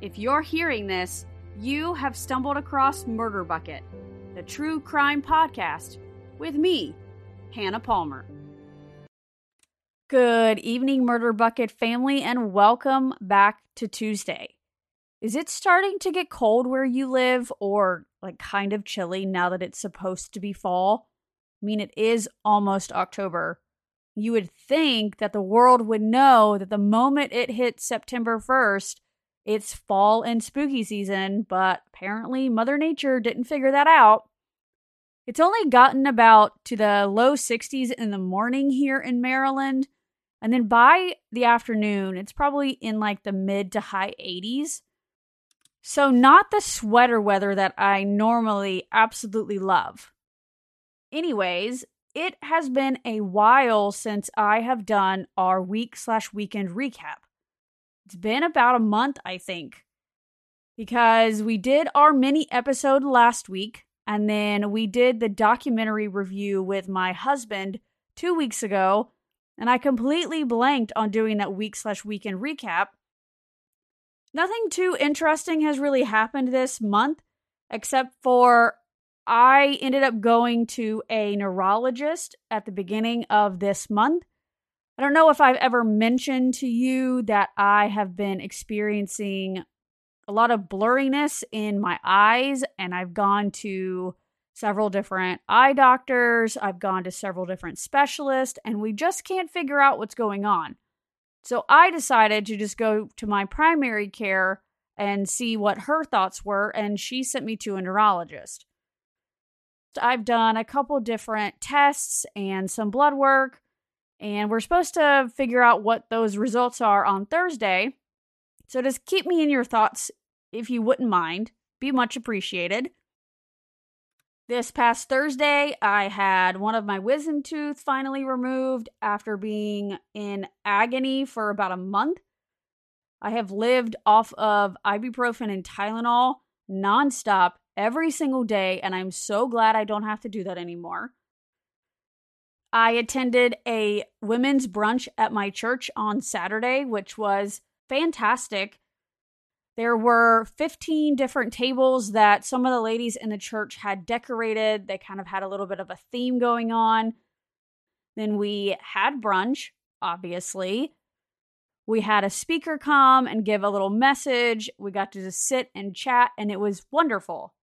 If you're hearing this, you have stumbled across Murder Bucket, the true crime podcast, with me, Hannah Palmer. Good evening, Murder Bucket family, and welcome back to Tuesday. Is it starting to get cold where you live, or like kind of chilly now that it's supposed to be fall? I mean, it is almost October. You would think that the world would know that the moment it hits September 1st, it's fall and spooky season, but apparently Mother Nature didn't figure that out. It's only gotten about to the low 60s in the morning here in Maryland. And then by the afternoon, it's probably in like the mid to high 80s. So, not the sweater weather that I normally absolutely love. Anyways, it has been a while since I have done our week slash weekend recap. It's been about a month, I think, because we did our mini episode last week, and then we did the documentary review with my husband two weeks ago, and I completely blanked on doing that week slash weekend recap. Nothing too interesting has really happened this month, except for I ended up going to a neurologist at the beginning of this month I don't know if I've ever mentioned to you that I have been experiencing a lot of blurriness in my eyes, and I've gone to several different eye doctors, I've gone to several different specialists, and we just can't figure out what's going on. So I decided to just go to my primary care and see what her thoughts were, and she sent me to a neurologist. I've done a couple different tests and some blood work and we're supposed to figure out what those results are on Thursday. So just keep me in your thoughts if you wouldn't mind. Be much appreciated. This past Thursday, I had one of my wisdom tooth finally removed after being in agony for about a month. I have lived off of ibuprofen and Tylenol nonstop every single day, and I'm so glad I don't have to do that anymore. I attended a women's brunch at my church on Saturday, which was fantastic. There were 15 different tables that some of the ladies in the church had decorated. They kind of had a little bit of a theme going on. Then we had brunch, obviously. We had a speaker come and give a little message. We got to just sit and chat, and it was wonderful.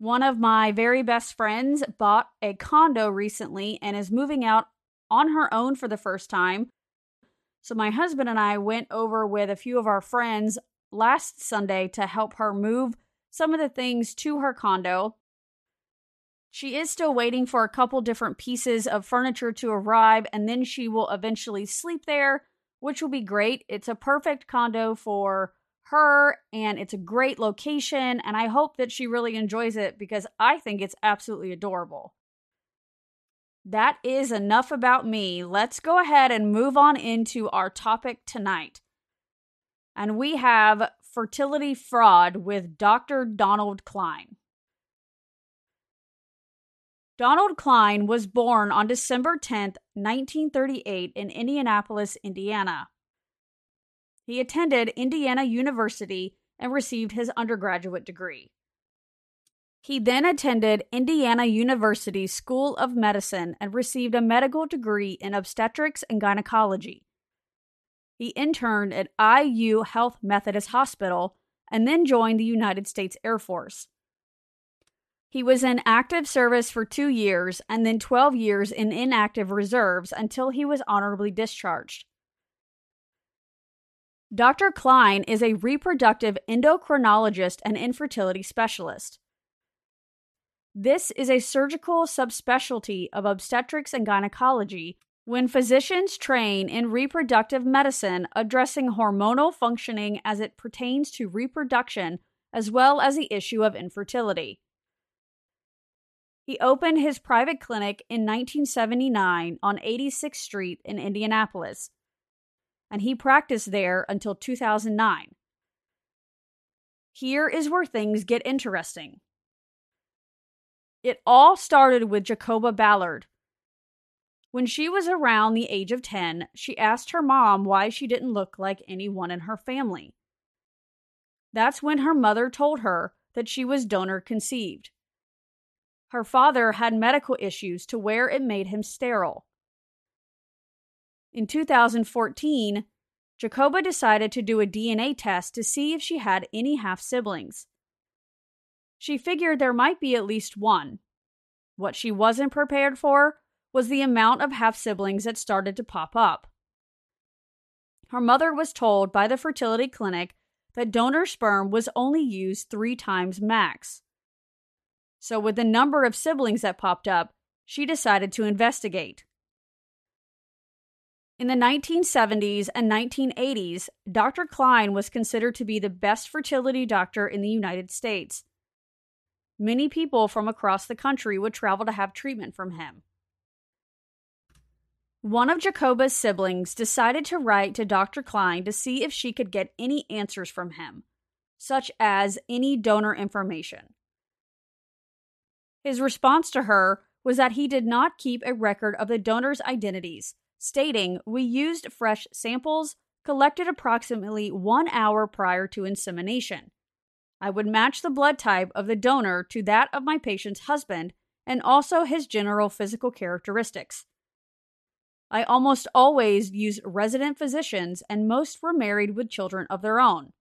One of my very best friends bought a condo recently and is moving out on her own for the first time. So, my husband and I went over with a few of our friends last Sunday to help her move some of the things to her condo. She is still waiting for a couple different pieces of furniture to arrive, and then she will eventually sleep there, which will be great. It's a perfect condo for her and it's a great location and I hope that she really enjoys it because I think it's absolutely adorable. That is enough about me. Let's go ahead and move on into our topic tonight. And we have fertility fraud with Dr. Donald Cline. Donald Cline was born on December 10th, 1938 in Indianapolis, Indiana. He attended Indiana University and received his undergraduate degree. He then attended Indiana University School of Medicine and received a medical degree in obstetrics and gynecology. He interned at IU Health Methodist Hospital and then joined the United States Air Force. He was in active service for two years and then 12 years in inactive reserves until he was honorably discharged. Dr. Cline is a reproductive endocrinologist and infertility specialist. This is a surgical subspecialty of obstetrics and gynecology when physicians train in reproductive medicine addressing hormonal functioning as it pertains to reproduction as well as the issue of infertility. He opened his private clinic in 1979 on 86th Street in Indianapolis and he practiced there until 2009. Here is where things get interesting. It all started with Jacoba Ballard. When she was around the age of 10, she asked her mom why she didn't look like anyone in her family. That's when her mother told her that she was donor conceived. Her father had medical issues to where it made him sterile. In 2014, Jacoba decided to do a DNA test to see if she had any half siblings. She figured there might be at least one. What she wasn't prepared for was the amount of half siblings that started to pop up. Her mother was told by the fertility clinic that donor sperm was only used three times max. So, with the number of siblings that popped up, she decided to investigate. In the 1970s and 1980s, Dr. Cline was considered to be the best fertility doctor in the United States. Many people from across the country would travel to have treatment from him. One of Jacoba's siblings decided to write to Dr. Cline to see if she could get any answers from him, such as any donor information. His response to her was that he did not keep a record of the donors' identities, stating, We used fresh samples collected approximately one hour prior to insemination. I would match the blood type of the donor to that of my patient's husband and also his general physical characteristics. I almost always use resident physicians, and most were married with children of their own.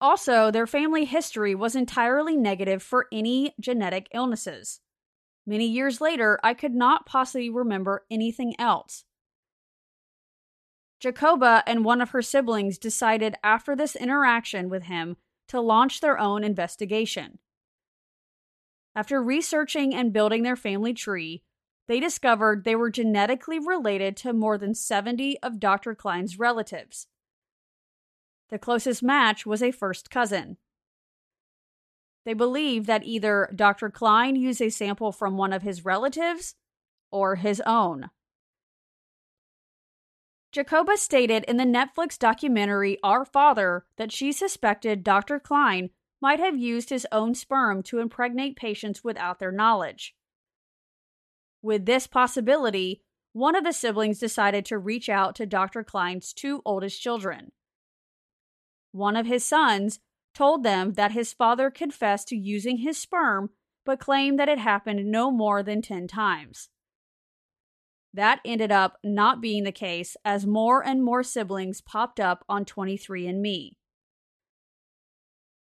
Also, their family history was entirely negative for any genetic illnesses. Many years later, I could not possibly remember anything else. Jacoba and one of her siblings decided after this interaction with him to launch their own investigation. After researching and building their family tree, they discovered they were genetically related to more than 70 of Dr. Cline's relatives. The closest match was a first cousin. They believe that either Dr. Cline used a sample from one of his relatives or his own. Jacoba stated in the Netflix documentary Our Father that she suspected Dr. Cline might have used his own sperm to impregnate patients without their knowledge. With this possibility, one of the siblings decided to reach out to Dr. Cline's two oldest children. One of his sons told them that his father confessed to using his sperm, but claimed that it happened no more than 10 times. That ended up not being the case as more and more siblings popped up on 23andMe.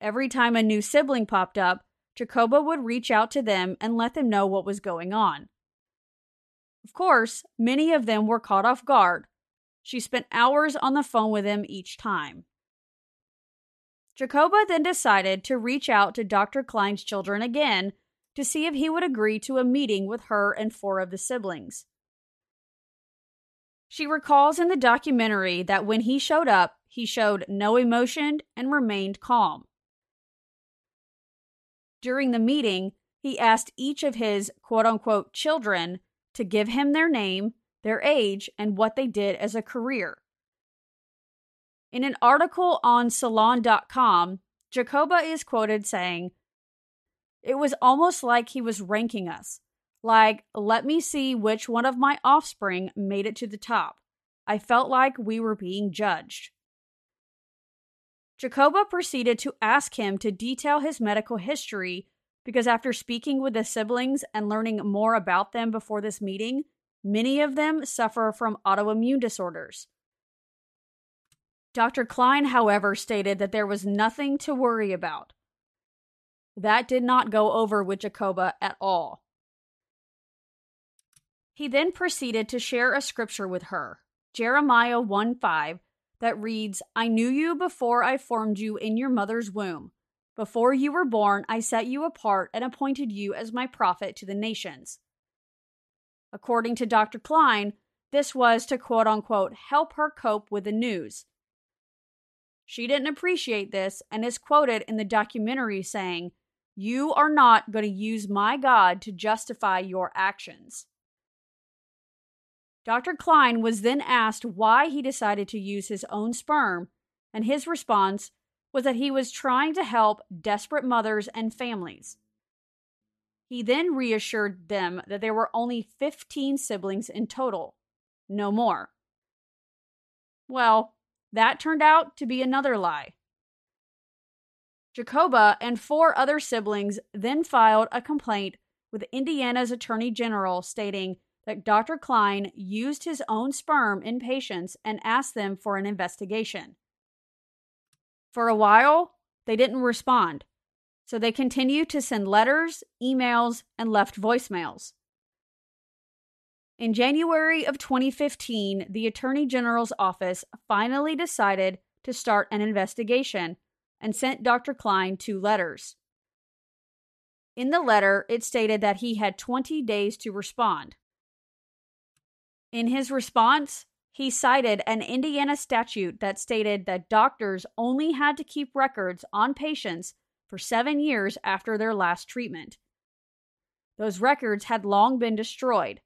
Every time a new sibling popped up, Jacoba would reach out to them and let them know what was going on. Of course, many of them were caught off guard. She spent hours on the phone with them each time. Jacoba then decided to reach out to Dr. Cline's children again to see if he would agree to a meeting with her and four of the siblings. She recalls in the documentary that when he showed up, he showed no emotion and remained calm. During the meeting, he asked each of his quote unquote children to give him their name, their age, and what they did as a career. In an article on Salon.com, Jacoba is quoted saying, It was almost like he was ranking us. Like, let me see which one of my offspring made it to the top. I felt like we were being judged. Jacoba proceeded to ask him to detail his medical history because after speaking with the siblings and learning more about them before this meeting, many of them suffer from autoimmune disorders. Dr. Cline, however, stated that there was nothing to worry about. That did not go over with Jacoba at all. He then proceeded to share a scripture with her, Jeremiah 1 5, that reads, I knew you before I formed you in your mother's womb. Before you were born, I set you apart and appointed you as my prophet to the nations. According to Dr. Cline, this was to quote unquote help her cope with the news. She didn't appreciate this and is quoted in the documentary saying, You are not going to use my God to justify your actions. Dr. Cline was then asked why he decided to use his own sperm, and his response was that he was trying to help desperate mothers and families. He then reassured them that there were only 15 siblings in total, no more. Well, that turned out to be another lie. Jacoba and four other siblings then filed a complaint with Indiana's Attorney General stating that Dr. Cline used his own sperm in patients and asked them for an investigation. For a while, they didn't respond, so they continued to send letters, emails, and left voicemails. In January of 2015, the Attorney General's office finally decided to start an investigation and sent Dr. Cline two letters. In the letter, it stated that he had 20 days to respond. In his response, he cited an Indiana statute that stated that doctors only had to keep records on patients for seven years after their last treatment. Those records had long been destroyed.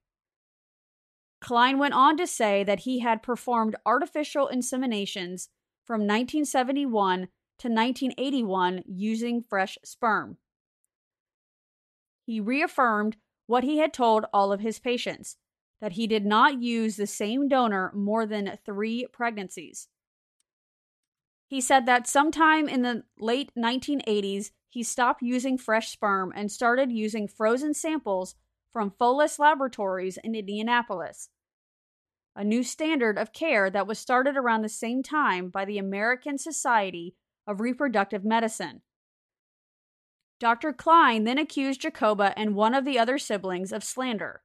Cline went on to say that he had performed artificial inseminations from 1971 to 1981 using fresh sperm. He reaffirmed what he had told all of his patients that he did not use the same donor more than three pregnancies. He said that sometime in the late 1980s, he stopped using fresh sperm and started using frozen samples from Follas Laboratories in Indianapolis, a new standard of care that was started around the same time by the American Society of Reproductive Medicine. Dr. Cline then accused Jacoba and one of the other siblings of slander.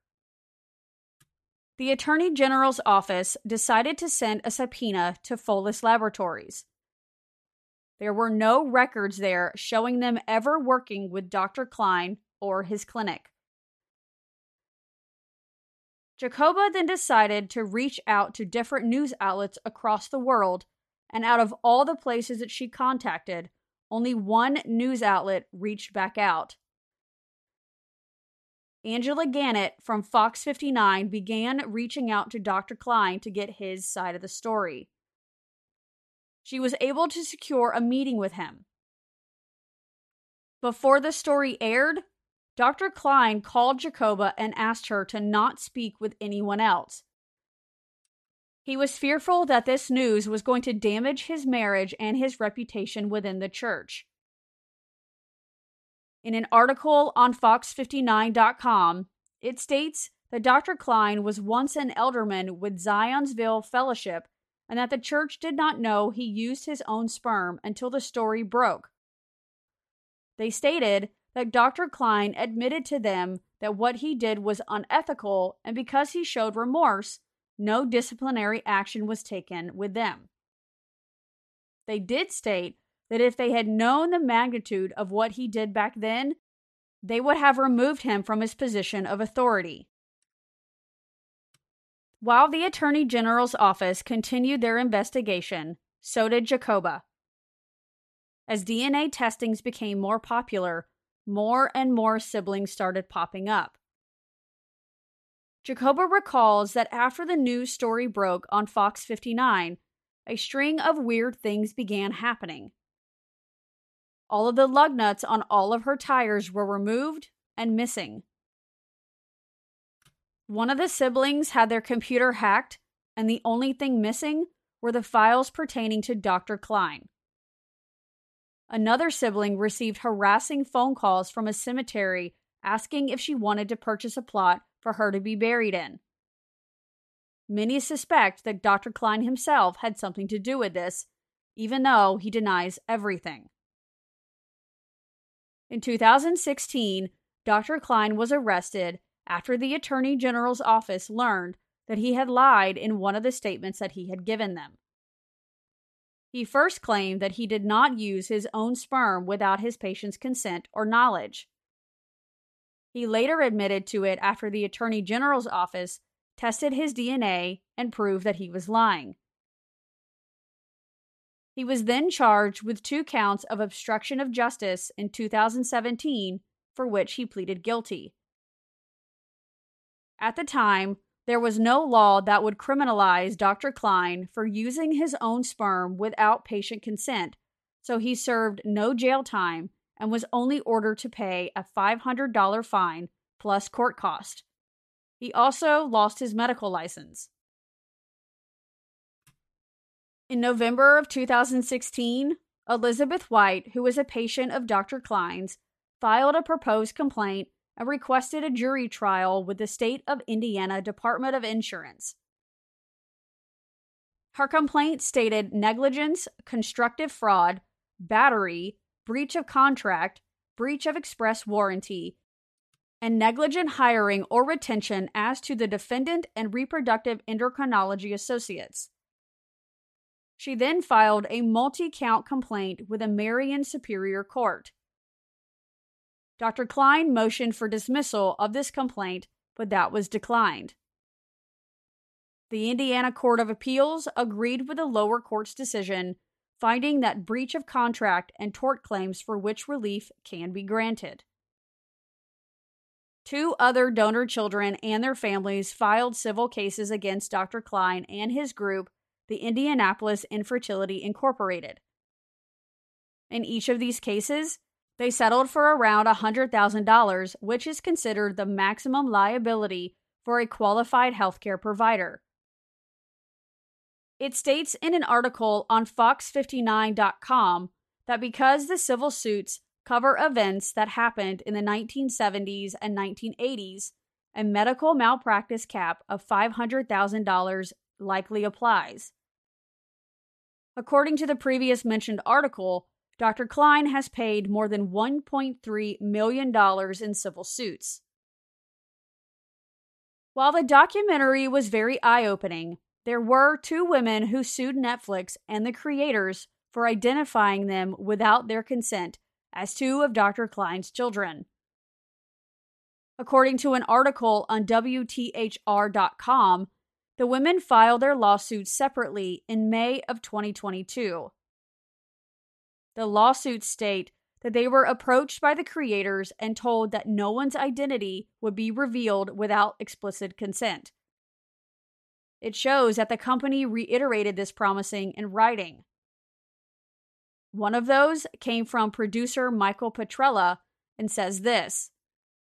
The Attorney General's office decided to send a subpoena to Follas Laboratories. There were no records there showing them ever working with Dr. Cline or his clinic. Jacoba then decided to reach out to different news outlets across the world, and out of all the places that she contacted, only one news outlet reached back out. Angela Ganote from Fox 59 began reaching out to Dr. Cline to get his side of the story. She was able to secure a meeting with him. Before the story aired, Dr. Cline called Jacoba and asked her to not speak with anyone else. He was fearful that this news was going to damage his marriage and his reputation within the church. In an article on Fox59.com, it states that Dr. Cline was once an elderman with Zionsville Fellowship and that the church did not know he used his own sperm until the story broke. They stated that Dr. Cline admitted to them that what he did was unethical, and because he showed remorse, no disciplinary action was taken with them. They did state that if they had known the magnitude of what he did back then, they would have removed him from his position of authority. While the Attorney General's office continued their investigation, so did Jacoba. As DNA testings became more popular, more and more siblings started popping up. Jacoba recalls that after the news story broke on Fox 59, a string of weird things began happening. All of the lug nuts on all of her tires were removed and missing. One of the siblings had their computer hacked, and the only thing missing were the files pertaining to Dr. Cline. Another sibling received harassing phone calls from a cemetery asking if she wanted to purchase a plot for her to be buried in. Many suspect that Dr. Cline himself had something to do with this, even though he denies everything. In 2016, Dr. Cline was arrested after the Attorney General's office learned that he had lied in one of the statements that he had given them. He first claimed that he did not use his own sperm without his patient's consent or knowledge. He later admitted to it after the Attorney General's office tested his DNA and proved that he was lying. He was then charged with two counts of obstruction of justice in 2017, for which he pleaded guilty. At the time, there was no law that would criminalize Dr. Cline for using his own sperm without patient consent, so he served no jail time and was only ordered to pay a $500 fine plus court cost. He also lost his medical license. In November of 2016, Elizabeth White, who was a patient of Dr. Cline's, filed a proposed complaint and requested a jury trial with the state of Indiana Department of Insurance. Her complaint stated negligence, constructive fraud, battery, breach of contract, breach of express warranty, and negligent hiring or retention as to the defendant and reproductive endocrinology associates. She then filed a multi count complaint with a Marion Superior Court. Dr. Cline motioned for dismissal of this complaint, but that was declined. The Indiana Court of Appeals agreed with the lower court's decision, finding that breach of contract and tort claims for which relief can be granted. Two other donor children and their families filed civil cases against Dr. Cline and his group, the Indianapolis Infertility Incorporated. In each of these cases, they settled for around $100,000, which is considered the maximum liability for a qualified healthcare provider. It states in an article on Fox59.com that because the civil suits cover events that happened in the 1970s and 1980s, a medical malpractice cap of $500,000 likely applies. According to the previous mentioned article, Dr. Cline has paid more than $1.3 million in civil suits. While the documentary was very eye opening, there were two women who sued Netflix and the creators for identifying them without their consent as two of Dr. Cline's children. According to an article on WTHR.com, the women filed their lawsuits separately in May of 2022. The lawsuits state that they were approached by the creators and told that no one's identity would be revealed without explicit consent. It shows that the company reiterated this promising in writing. One of those came from producer Michael Petrella and says this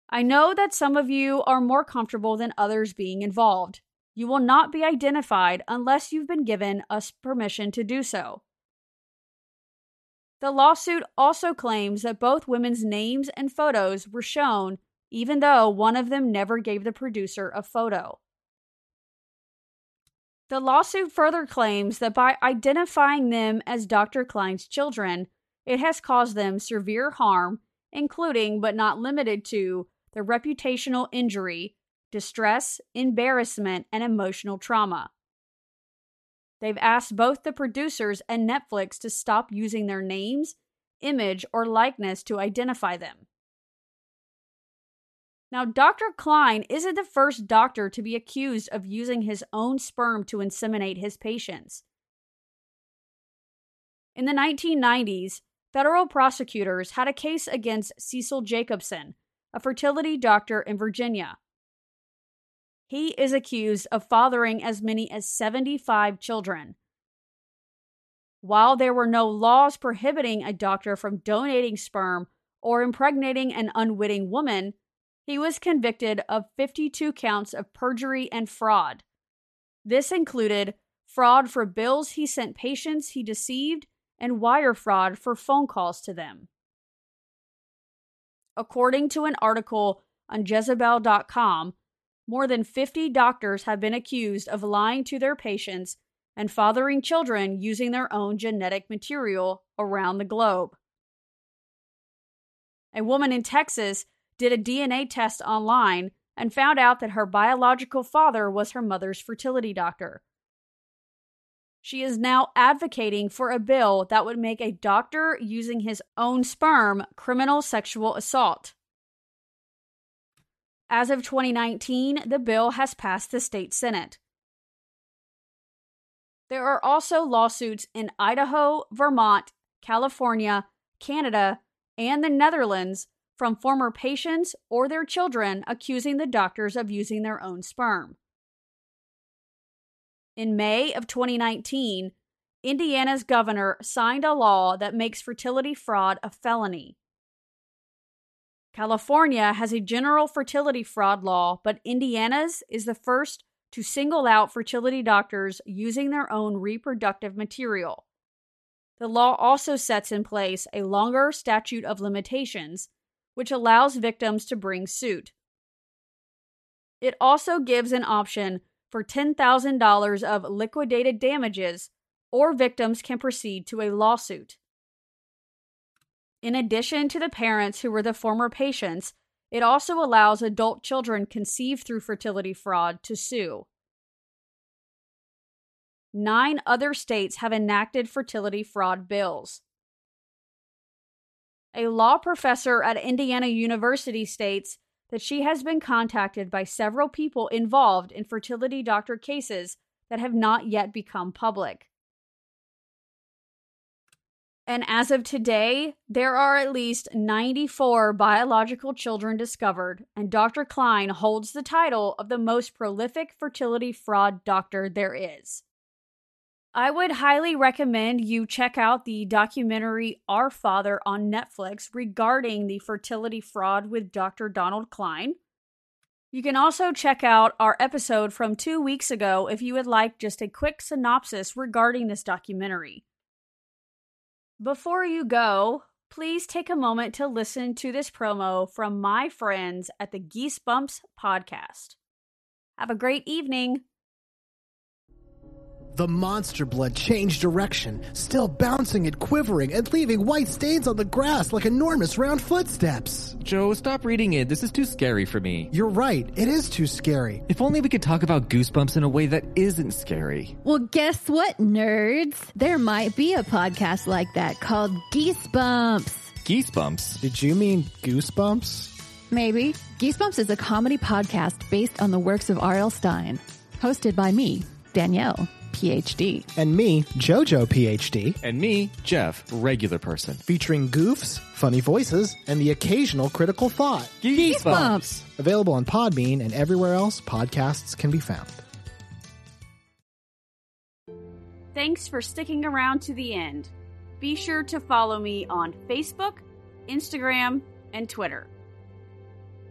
I know that some of you are more comfortable than others being involved. You will not be identified unless you've been given us permission to do so. The lawsuit also claims that both women's names and photos were shown, even though one of them never gave the producer a photo. The lawsuit further claims that by identifying them as Dr. Cline's children, it has caused them severe harm, including but not limited to the reputational injury, distress, embarrassment, and emotional trauma. They've asked both the producers and Netflix to stop using their names, image, or likeness to identify them. Now, Dr. Cline isn't the first doctor to be accused of using his own sperm to inseminate his patients. In the 1990s, federal prosecutors had a case against Cecil Jacobson, a fertility doctor in Virginia. He is accused of fathering as many as 75 children. While there were no laws prohibiting a doctor from donating sperm or impregnating an unwitting woman, he was convicted of 52 counts of perjury and fraud. This included fraud for bills he sent patients he deceived and wire fraud for phone calls to them. According to an article on Jezebel.com, more than 50 doctors have been accused of lying to their patients and fathering children using their own genetic material around the globe. A woman in Texas did a DNA test online and found out that her biological father was her mother's fertility doctor. She is now advocating for a bill that would make a doctor using his own sperm criminal sexual assault. As of 2019, the bill has passed the state Senate. There are also lawsuits in Idaho, Vermont, California, Canada, and the Netherlands from former patients or their children accusing the doctors of using their own sperm. In May of 2019, Indiana's governor signed a law that makes fertility fraud a felony. California has a general fertility fraud law, but Indiana's is the first to single out fertility doctors using their own reproductive material. the law also sets in place a longer statute of limitations, which allows victims to bring suit. It also gives an option for $10,000 of liquidated damages, or victims can proceed to a lawsuit. In addition to the parents who were the former patients, it also allows adult children conceived through fertility fraud to sue. Nine other states have enacted fertility fraud bills. A law professor at Indiana University states that she has been contacted by several people involved in fertility doctor cases that have not yet become public. And as of today, there are at least 94 biological children discovered, and Dr. Cline holds the title of the most prolific fertility fraud doctor there is. I would highly recommend you check out the documentary Our Father on Netflix regarding the fertility fraud with Dr. Donald Cline. You can also check out our episode from two weeks ago if you would like just a quick synopsis regarding this documentary. Before you go, please take a moment to listen to this promo from my friends at the Geesebumps podcast. Have a great evening. The monster blood changed direction, still bouncing and quivering and leaving white stains on the grass like enormous round footsteps. Joe, stop reading it. This is too scary for me. You're right, it is too scary. If only we could talk about goosebumps in a way that isn't scary. Well, guess what, nerds? There might be a podcast like that called Geesebumps. Geesebumps? Did you mean goosebumps? Maybe. Geesebumps is a comedy podcast based on the works of R.L. Stine, hosted by me, Danielle. PhD. And me, JoJo PhD. And me, Jeff, regular person. Featuring goofs, funny voices, and the occasional critical thought. Geesebumps! Available on Podbean and everywhere else podcasts can be found. Thanks for sticking around to the end. Be sure to follow me on Facebook, Instagram, and Twitter.